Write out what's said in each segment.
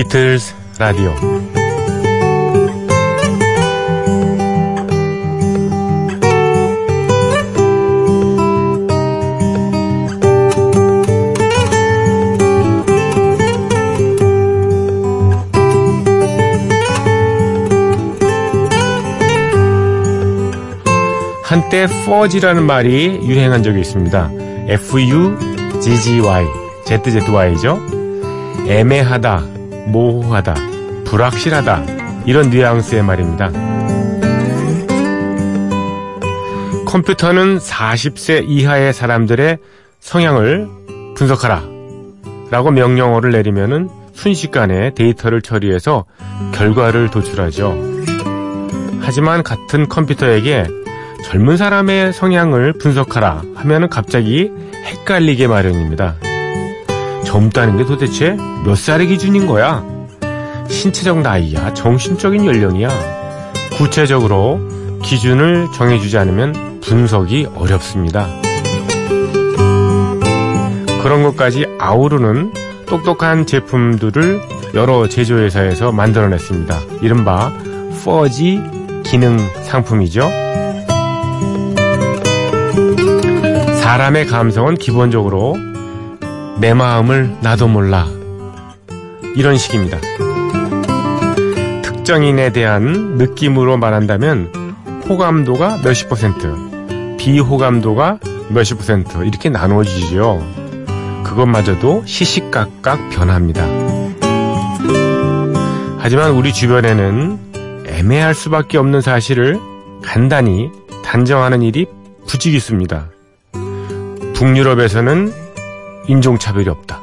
비틀스 라디오 한때 fuzzy라는 말이 유행한 적이 있습니다. F-U-G-G-Y, Z-Z-Y죠. 애매하다, 모호하다, 불확실하다 이런 뉘앙스의 말입니다. 컴퓨터는 40세 이하의 사람들의 성향을 분석하라 라고 명령어를 내리면은 순식간에 데이터를 처리해서 결과를 도출하죠. 하지만 같은 컴퓨터에게 젊은 사람의 성향을 분석하라 하면은 갑자기 헷갈리게 마련입니다. 젊다는 게 도대체 몇 살의 기준인 거야? 신체적 나이야? 정신적인 연령이야? 구체적으로 기준을 정해주지 않으면 분석이 어렵습니다. 그런 것까지 아우르는 똑똑한 제품들을 여러 제조회사에서 만들어냈습니다. 이른바 퍼지 기능 상품이죠. 사람의 감성은 기본적으로 내 마음을 나도 몰라. 이런 식입니다. 특정인에 대한 느낌으로 말한다면 호감도가 몇십 퍼센트, 비호감도가 몇십 퍼센트 이렇게 나누어지죠. 그것마저도 시시각각 변합니다. 하지만 우리 주변에는 애매할 수밖에 없는 사실을 간단히 단정하는 일이 부지기수입니다. 북유럽에서는 인종차별이 없다.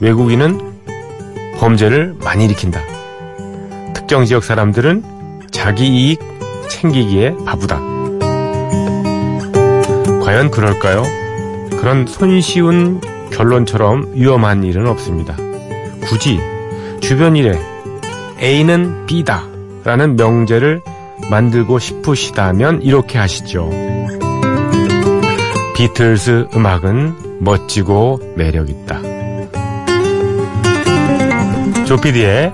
외국인은 범죄를 많이 일으킨다. 특정 지역 사람들은 자기 이익 챙기기에 바쁘다. 과연 그럴까요? 그런 손쉬운 결론처럼 위험한 일은 없습니다. 굳이 주변 일에 A는 B다 라는 명제를 만들고 싶으시다면 이렇게 하시죠. 비틀스 음악은 멋지고 매력있다. 조피디의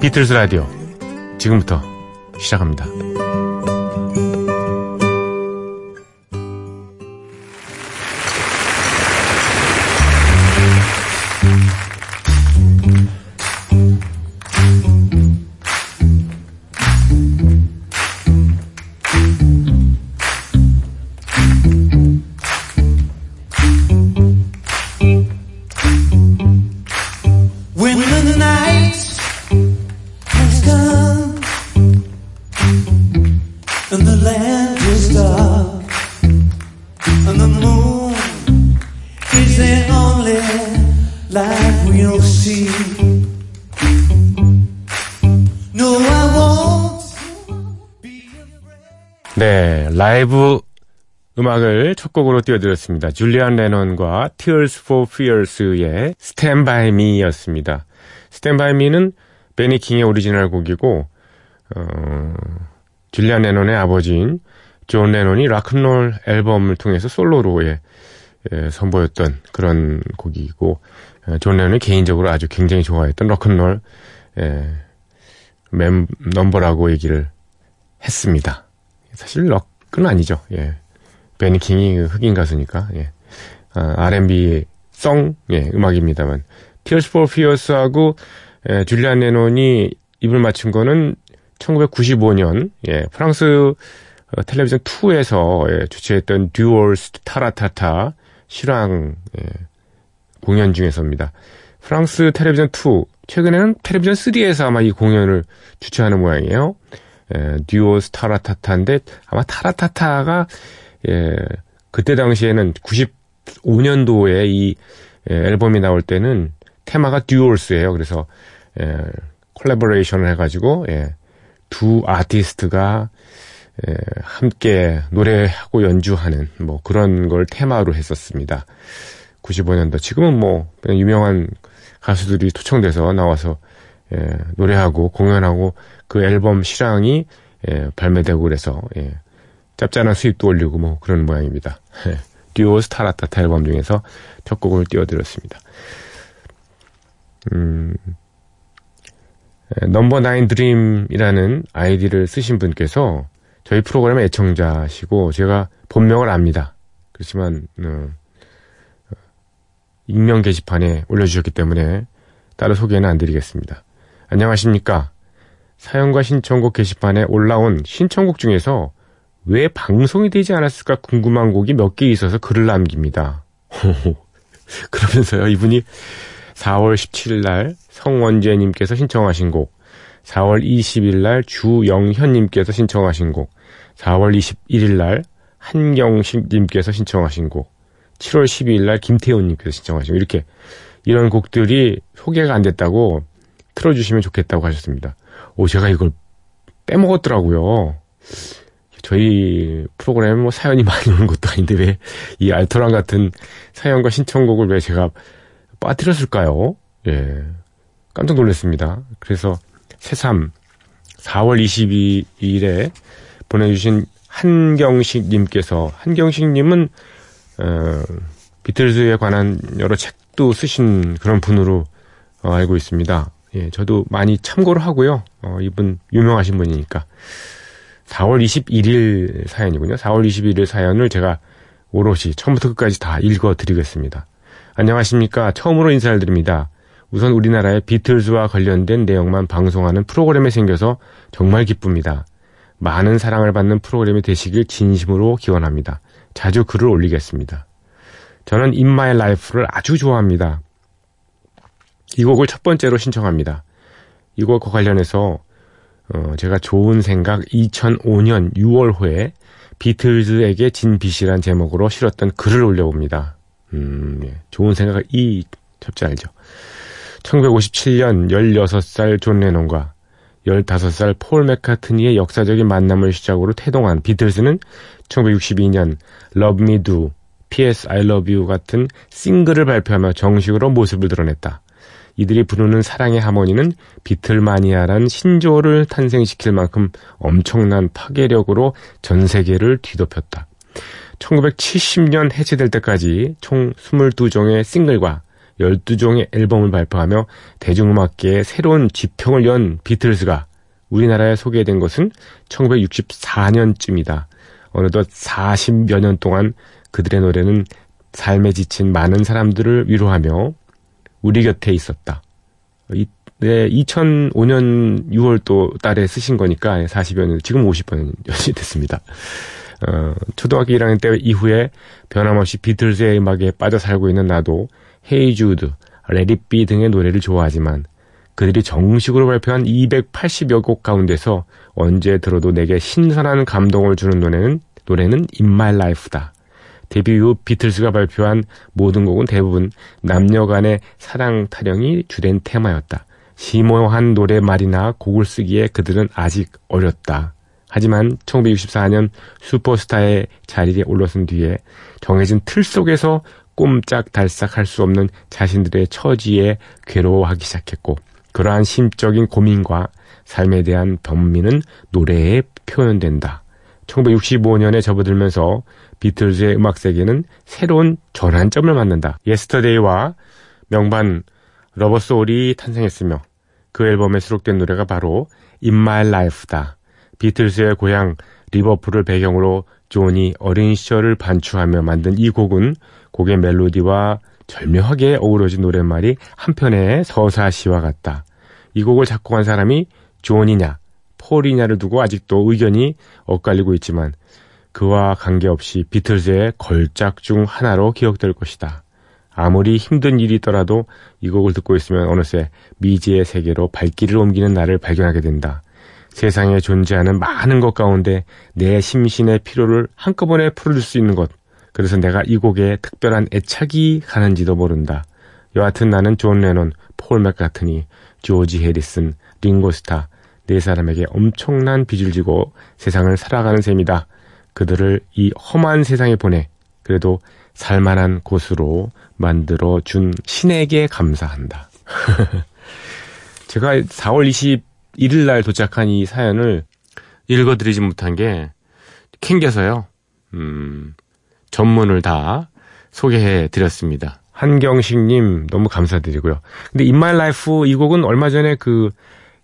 비틀스 라디오 지금부터 시작합니다. 음악을 첫 곡으로 띄워드렸습니다. 줄리안 레논과 Tears for Fears의 Stand By Me였습니다. Stand By Me는 베니 킹의 오리지널 곡이고 어, 줄리안 레논의 아버지인 존 레논이 락큰롤 앨범을 통해서 솔로로 예, 예, 선보였던 그런 곡이고 어, 존 레논이 개인적으로 아주 굉장히 좋아했던 락큰롤 예, 멤 넘버라고 얘기를 했습니다. 사실 락은 아니죠. 예. 베니킹이 흑인 가수니까, 예. 아, R&B 송, 예, 음악입니다만. Tears for Fears하고, 예, 줄리안 레논이 입을 맞춘 거는 1995년, 예, 프랑스 어, 텔레비전 2에서 예, 주최했던 Duos Taratata 실황, 예, 공연 중에서입니다. 프랑스 텔레비전 2, 최근에는 텔레비전 3에서 아마 이 공연을 주최하는 모양이에요. 예, Duos Taratata인데 아마 Taratata가 예, 그때 당시에는 95년도에 이 예, 앨범이 나올 때는 테마가 Duos예요. 그래서 예, collaboration을 해가지고 예, 두 아티스트가 예, 함께 노래하고 연주하는 뭐 그런 걸 테마로 했었습니다. 95년도 지금은 뭐 그냥 유명한 가수들이 초청돼서 나와서 예, 노래하고 공연하고 그 앨범 실황이 예, 발매되고 그래서 예, 짭짤한 수입도 올리고 뭐 그런 모양입니다. Duos Taratata 앨범 중에서 첫 곡을 띄워드렸습니다. 음, Number Nine Dream이라는 아이디를 쓰신 분께서 저희 프로그램의 애청자시고 제가 본명을 압니다. 그렇지만 어, 익명 게시판에 올려주셨기 때문에 따로 소개는 안 드리겠습니다. 안녕하십니까. 사연과 신청곡 게시판에 올라온 신청곡 중에서 왜 방송이 되지 않았을까 궁금한 곡이 몇 개 있어서 글을 남깁니다. 그러면서요, 이분이 4월 17일 날 성원재님께서 신청하신 곡, 4월 20일 날 주영현님께서 신청하신 곡, 4월 21일 날 한경식님께서 신청하신 곡, 7월 12일 날 김태훈님께서 신청하신 곡, 이렇게 이런 곡들이 소개가 안 됐다고 틀어주시면 좋겠다고 하셨습니다. 오, 제가 이걸 빼먹었더라고요. 저희 프로그램에 뭐 사연이 많이 오는 것도 아닌데 왜 이 알토란 같은 사연과 신청곡을 왜 제가 빠뜨렸을까요? 예. 깜짝 놀랐습니다. 그래서 새삼 4월 22일에 보내주신 한경식님께서 한경식님은 어, 비틀즈에 관한 여러 책도 쓰신 그런 분으로 어, 알고 있습니다. 예, 저도 많이 참고를 하고요. 어, 이분 유명하신 분이니까 4월 21일 사연이군요. 4월 21일 사연을 제가 오롯이 처음부터 끝까지 다 읽어드리겠습니다. 안녕하십니까. 처음으로 인사를 드립니다. 우선 우리나라의 비틀즈와 관련된 내용만 방송하는 프로그램이 생겨서 정말 기쁩니다. 많은 사랑을 받는 프로그램이 되시길 진심으로 기원합니다. 자주 글을 올리겠습니다. 저는 In My Life를 아주 좋아합니다. 이 곡을 첫 번째로 신청합니다. 이 곡과 관련해서 어, 제가 좋은 생각 2005년 6월호에 비틀즈에게 진 빛이란 제목으로 실었던 글을 올려봅니다. 음, 예. 좋은 생각을 이 잡지 알죠. 1957년 16살 존 레논과 15살 폴 맥카트니의 역사적인 만남을 시작으로 태동한 비틀스는 1962년 Love Me Do, P.S. I Love You 같은 싱글을 발표하며 정식으로 모습을 드러냈다. 이들이 부르는 사랑의 하모니는 Beatlemania란 신조어를 탄생시킬 만큼 엄청난 파괴력으로 전 세계를 뒤덮였다. 1970년 해체될 때까지 총 22종의 싱글과 12종의 앨범을 발표하며 대중음악계에 새로운 지평을 연 비틀스가 우리나라에 소개된 것은 1964년쯤이다. 어느덧 40여 년 동안 그들의 노래는 삶에 지친 많은 사람들을 위로하며 우리 곁에 있었다. 이, 네, 2005년 6월 또 달에 쓰신 거니까 40여 년, 지금 50년이 됐습니다. 어, 초등학교 1학년 때 이후에 변함없이 비틀즈의 음악에 빠져 살고 있는 나도 Hey Jude, Let It Be 등의 노래를 좋아하지만 그들이 정식으로 발표한 280여 곡 가운데서 언제 들어도 내게 신선한 감동을 주는 노래는 노래는 In My Life다. 데뷔 후 비틀스가 발표한 모든 곡은 대부분 남녀 간의 사랑 타령이 주된 테마였다. 심오한 노래말이나 곡을 쓰기에 그들은 아직 어렸다. 하지만 1964년 슈퍼스타의 자리에 올라선 뒤에 정해진 틀 속에서 꼼짝달싹 할 수 없는 자신들의 처지에 괴로워하기 시작했고 그러한 심적인 고민과 삶에 대한 번민은 노래에 표현된다. 1965년에 접어들면서 비틀즈의 음악 세계는 새로운 전환점을 맞는다. 예스터데이와 명반 Rubber Soul이 탄생했으며 그 앨범에 수록된 노래가 바로 In My Life다. 비틀즈의 고향 리버풀을 배경으로 존이 어린 시절을 반추하며 만든 이 곡은 곡의 멜로디와 절묘하게 어우러진 노랫말이 한편의 서사시와 같다. 이 곡을 작곡한 사람이 존이냐, 폴이냐를 두고 아직도 의견이 엇갈리고 있지만 그와 관계없이 비틀즈의 걸작 중 하나로 기억될 것이다. 아무리 힘든 일이 있더라도 이 곡을 듣고 있으면 어느새 미지의 세계로 발길을 옮기는 나를 발견하게 된다. 세상에 존재하는 많은 것 가운데 내 심신의 피로를 한꺼번에 풀어줄 수 있는 것. 그래서 내가 이 곡에 특별한 애착이 가는지도 모른다. 여하튼 나는 존 레논, 폴 맥카트니, 조지 해리슨, 링고 스타 네 사람에게 엄청난 빚을 지고 세상을 살아가는 셈이다. 그들을 이 험한 세상에 보내 그래도 살만한 곳으로 만들어 준 신에게 감사한다. 제가 4월 21일 날 도착한 이 사연을 읽어드리지 못한 게 캥겨서요. 음, 전문을 다 소개해 드렸습니다. 한경식님 너무 감사드리고요. 근데 In My Life 이 곡은 얼마 전에 그,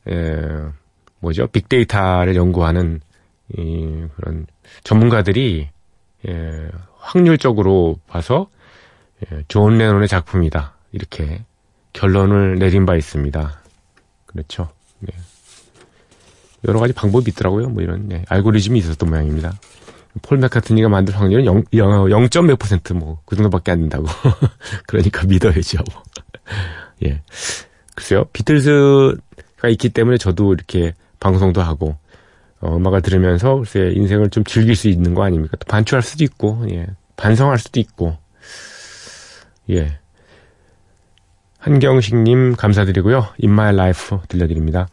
에, 뭐죠? 빅데이터를 연구하는 이 그런 전문가들이 예, 확률적으로 봐서 예, 존 레논의 작품이다. 이렇게 결론을 내린 바 있습니다. 그렇죠. 네. 여러 가지 방법이 있더라고요. 뭐 이런 네, 알고리즘이 있었던 모양입니다. 폴 맥카트니가 만들 확률은 0, 0. 몇 퍼센트 뭐 그 정도밖에 안 된다고. 그러니까 믿어야죠. 뭐. 예. 글쎄요. 비틀즈가 있기 때문에 저도 이렇게 방송도 하고 어, 음악을 들으면서 글쎄 인생을 좀 즐길 수 있는 거 아닙니까? 또 반추할 수도 있고 예. 반성할 수도 있고 예. 한경식님 감사드리고요. In My Life 들려드립니다.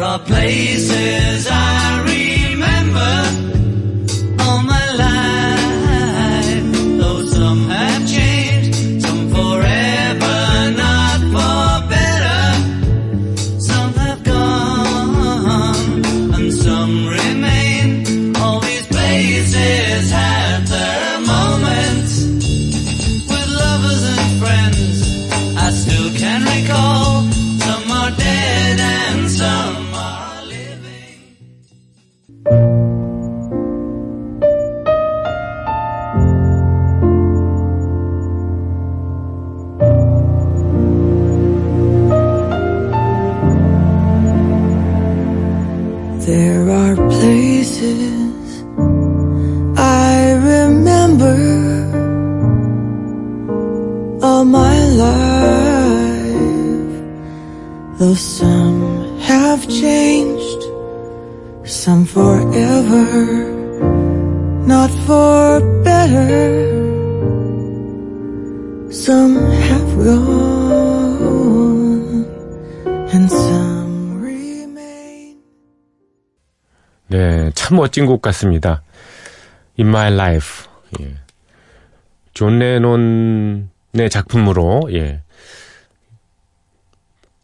Are places I remember places. I remember all my life, though some have changed, some forever, 참 멋진 곡 같습니다. In My Life. 예. 존 레논의 작품으로 예.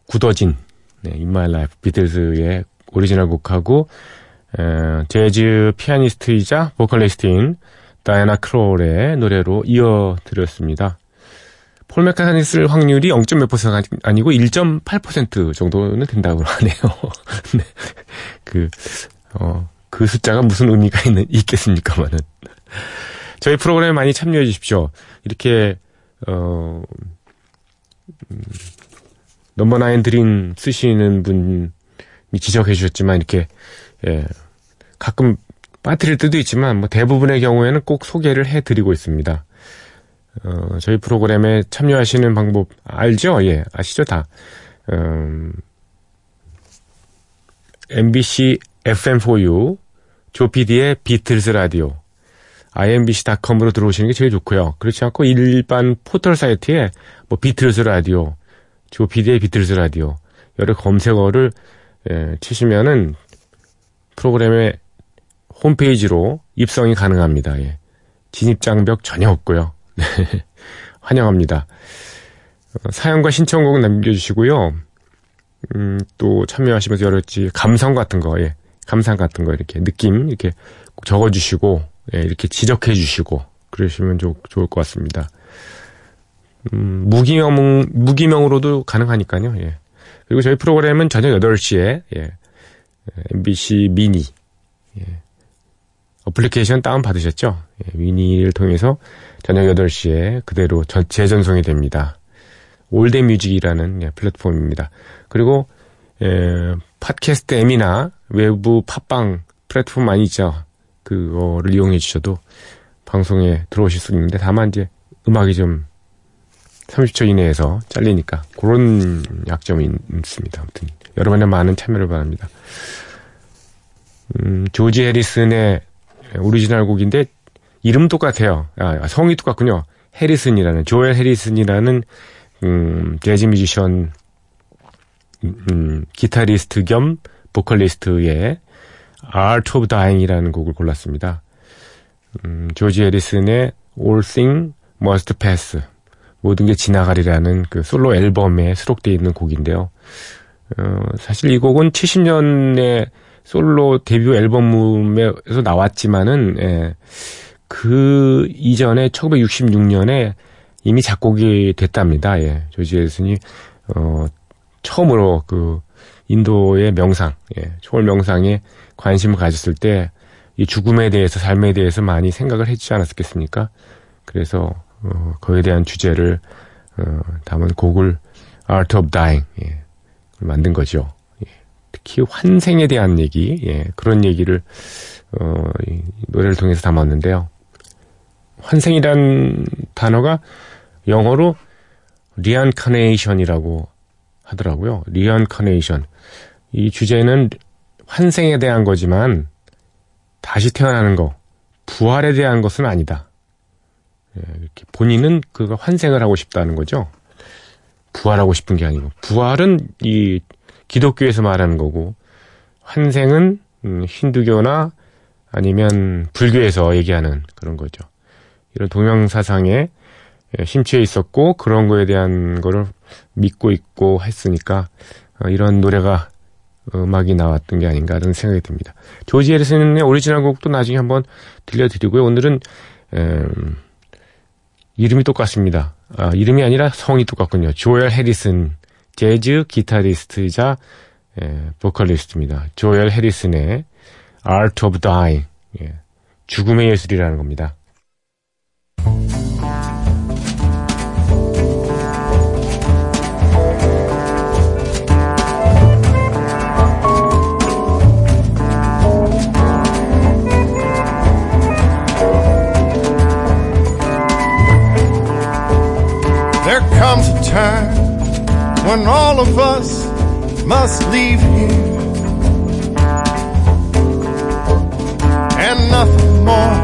굳어진 네, In My Life 비틀즈의 오리지널 곡하고 에, 재즈 피아니스트이자 보컬리스트인 다이애나 크롤의 노래로 이어드렸습니다. 폴 맥카트니 쓸 확률이 0. 몇 퍼센트 아니고 1.8% 정도는 된다고 하네요. 네. 그, 어, 그 숫자가 무슨 의미가 있는, 있겠습니까만은. 저희 프로그램에 많이 참여해 주십시오. 이렇게, 어, 음, 넘버 나인 드림 쓰시는 분이 지적해 주셨지만, 이렇게, 예, 가끔 빠뜨릴 때도 있지만, 뭐 대부분의 경우에는 꼭 소개를 해 드리고 있습니다. 어, 저희 프로그램에 참여하시는 방법 알죠? 예, 아시죠 다. 음, MBC FM4U, 조피디의 비틀스 라디오, imbc.com으로 들어오시는 게 제일 좋고요. 그렇지 않고 일반 포털 사이트에 뭐 비틀스 라디오, 조피디의 비틀스 라디오 여러 검색어를 예, 치시면은 프로그램의 홈페이지로 입성이 가능합니다. 예. 진입 장벽 전혀 없고요. 네. 환영합니다. 어, 사연과 신청곡 남겨주시고요. 음, 또 참여하시면서 여러 가지 감성 같은 거, 예. 감상 같은 거 이렇게 느낌 이렇게 꼭 적어주시고, 예, 이렇게 지적해주시고, 그러시면 좋, 좋을 것 같습니다. 음, 무기명, 무기명으로도 가능하니까요, 예. 그리고 저희 프로그램은 저녁 8시에, 예. MBC 미니, 예. 어플리케이션 다운 받으셨죠? 예, 미니를 통해서 저녁 8시에 그대로 전- 재전송이 됩니다. Old Music이라는 예, 플랫폼입니다. 그리고 예, 팟캐스트 M이나 외부 팟빵 플랫폼 많이 있죠. 그거를 이용해 주셔도 방송에 들어오실 수 있는데 다만 이제 음악이 좀 30초 이내에서 잘리니까 그런 약점이 있습니다. 아무튼 여러분의 많은 참여를 바랍니다. 음, 조지 해리슨의 오리지널 곡인데 이름 똑같아요. 아, 성이 똑같군요. 해리슨이라는 조엘 해리슨이라는 음, 재즈 뮤지션 음, 음, 기타리스트 겸 보컬리스트의 Art of Dying이라는 곡을 골랐습니다. 음, 조지 해리슨의 All Thing Must Pass 모든 게 지나가리라는 그 솔로 앨범에 수록되어 있는 곡인데요. 어, 사실 이 곡은 70년에 솔로 데뷔 앨범에서 나왔지만은, 예, 그 이전에 1966년에 이미 작곡이 됐답니다. 예, 조지 해리슨이, 어, 처음으로 그 인도의 명상, 예, 초월 명상에 관심을 가졌을 때 이 죽음에 대해서 삶에 대해서 많이 생각을 해주지 않았겠습니까? 그래서 어, 그에 대한 주제를 어, 담은 곡을 Art of Dying 예, 만든 거죠. 예, 특히 환생에 대한 얘기, 예, 그런 얘기를 어, 노래를 통해서 담았는데요. 환생이란 단어가 영어로 reincarnation이라고 하더라고요. reincarnation. 이 주제는 환생에 대한 거지만 다시 태어나는 거, 부활에 대한 것은 아니다. 예, 이렇게 본인은 그가 환생을 하고 싶다는 거죠. 부활하고 싶은 게 아니고 부활은 이 기독교에서 말하는 거고 환생은 음, 힌두교나 아니면 불교에서 얘기하는 그런 거죠. 이런 동양 사상에 예, 심취해 있었고 그런 거에 대한 거를 믿고 있고 했으니까 어, 이런 노래가 음악이 나왔던 게 아닌가 하는 생각이 듭니다. 조지 해리슨의 오리지널 곡도 나중에 한번 들려드리고요. 오늘은 음, 이름이 똑같습니다. 아, 이름이 아니라 성이 똑같군요. 조엘 해리슨, 재즈 기타리스트이자 예, 보컬리스트입니다. 조엘 해리슨의 Art of Dying, 예, 죽음의 예술이라는 겁니다. When all of us must leave here. And nothing more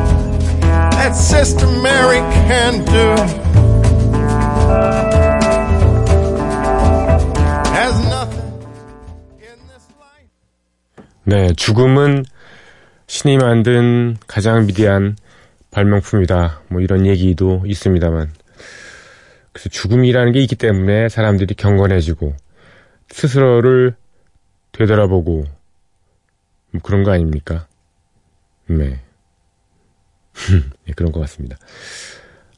that Sister Mary can do. 네, 죽음은 신이 만든 가장 위대한 발명품이다. 뭐 이런 얘기도 있습니다만. 그래서 죽음이라는 게 있기 때문에 사람들이 경건해지고 스스로를 되돌아보고 뭐 그런 거 아닙니까? 네. 네, 그런 것 같습니다.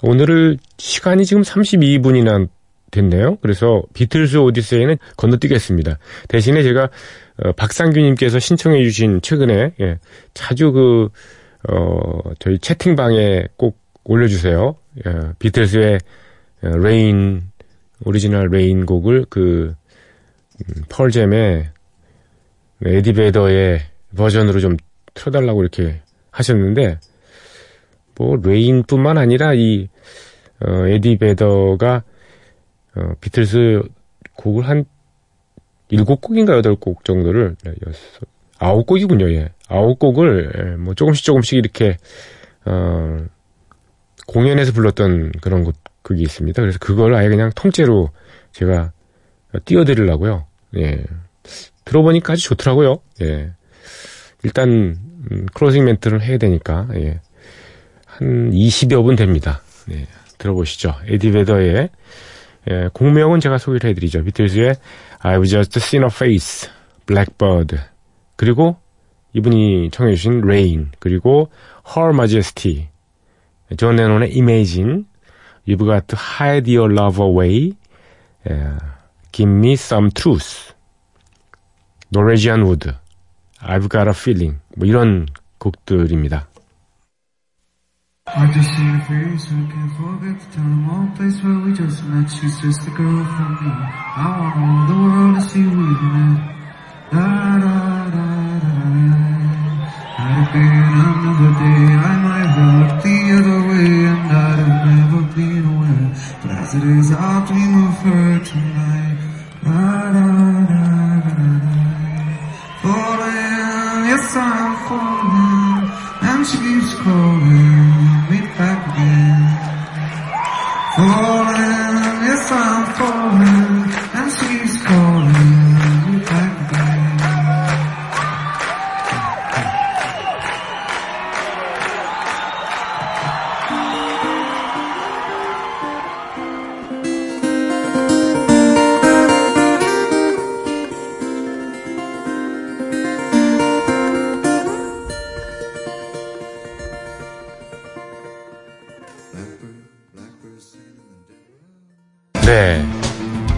오늘을 시간이 지금 32분이나 됐네요. 그래서 비틀스 오디세이는 건너뛰겠습니다. 대신에 제가 어, 박상규님께서 신청해 주신 최근에 예, 자주 그 어, 저희 채팅방에 꼭 올려주세요. 예, 비틀스의 어, Rain 오리지널 Rain 곡을 그 음, 펄잼의 에디 베더의 버전으로 좀 틀어달라고 이렇게 하셨는데 뭐 Rain뿐만 아니라 이 어, 에디 베더가 어, 비틀스 곡을 한 일곱 곡인가 여덟 곡 정도를 네, 아홉 곡이군요. 예. 아홉 곡을 예, 뭐 조금씩 조금씩 이렇게 어, 공연에서 불렀던 그런 곡, 곡이 있습니다. 그래서 그걸 아예 그냥 통째로 제가 띄워드리려고요. 예. 들어보니까 아주 좋더라고요. 예. 일단 음, 클로징 멘트를 해야 되니까 예. 한 20여 분 됩니다. 예. 들어보시죠. 에디 베더의 예, 공명은 제가 소개를 해드리죠. 비틀즈의 I've just seen a face, Blackbird. 그리고 이분이 청해주신 Rain. 그리고 Her Majesty. 존 레논의 Imagine. You've got to hide your love away. 예, Give me some truth. Norwegian Wood. I've got a feeling. 뭐 이런 곡들입니다. I just see your face, I can't forget the time, all place where we just met. She's just a girl for me. I want all the world to see we've met. Da da da da da. Had it been another day, I might have looked the other way, and I'd It is our dream of her tonight.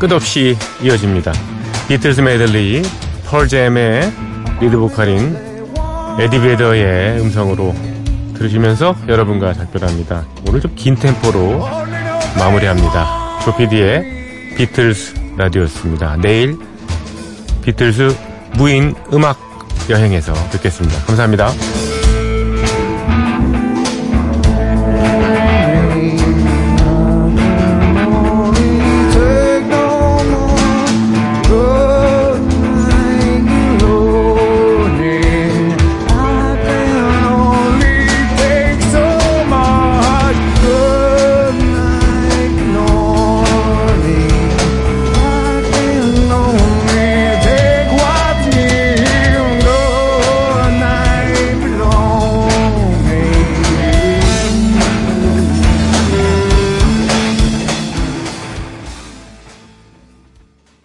끝없이 이어집니다. 비틀즈 메들리, 펄잼의 리드 보컬인 에디 베더의 음성으로 들으시면서 여러분과 작별합니다. 오늘 좀 긴 템포로 마무리합니다. 조피디의 비틀스 라디오였습니다. 내일 비틀스 무인 음악 여행에서 뵙겠습니다. 감사합니다.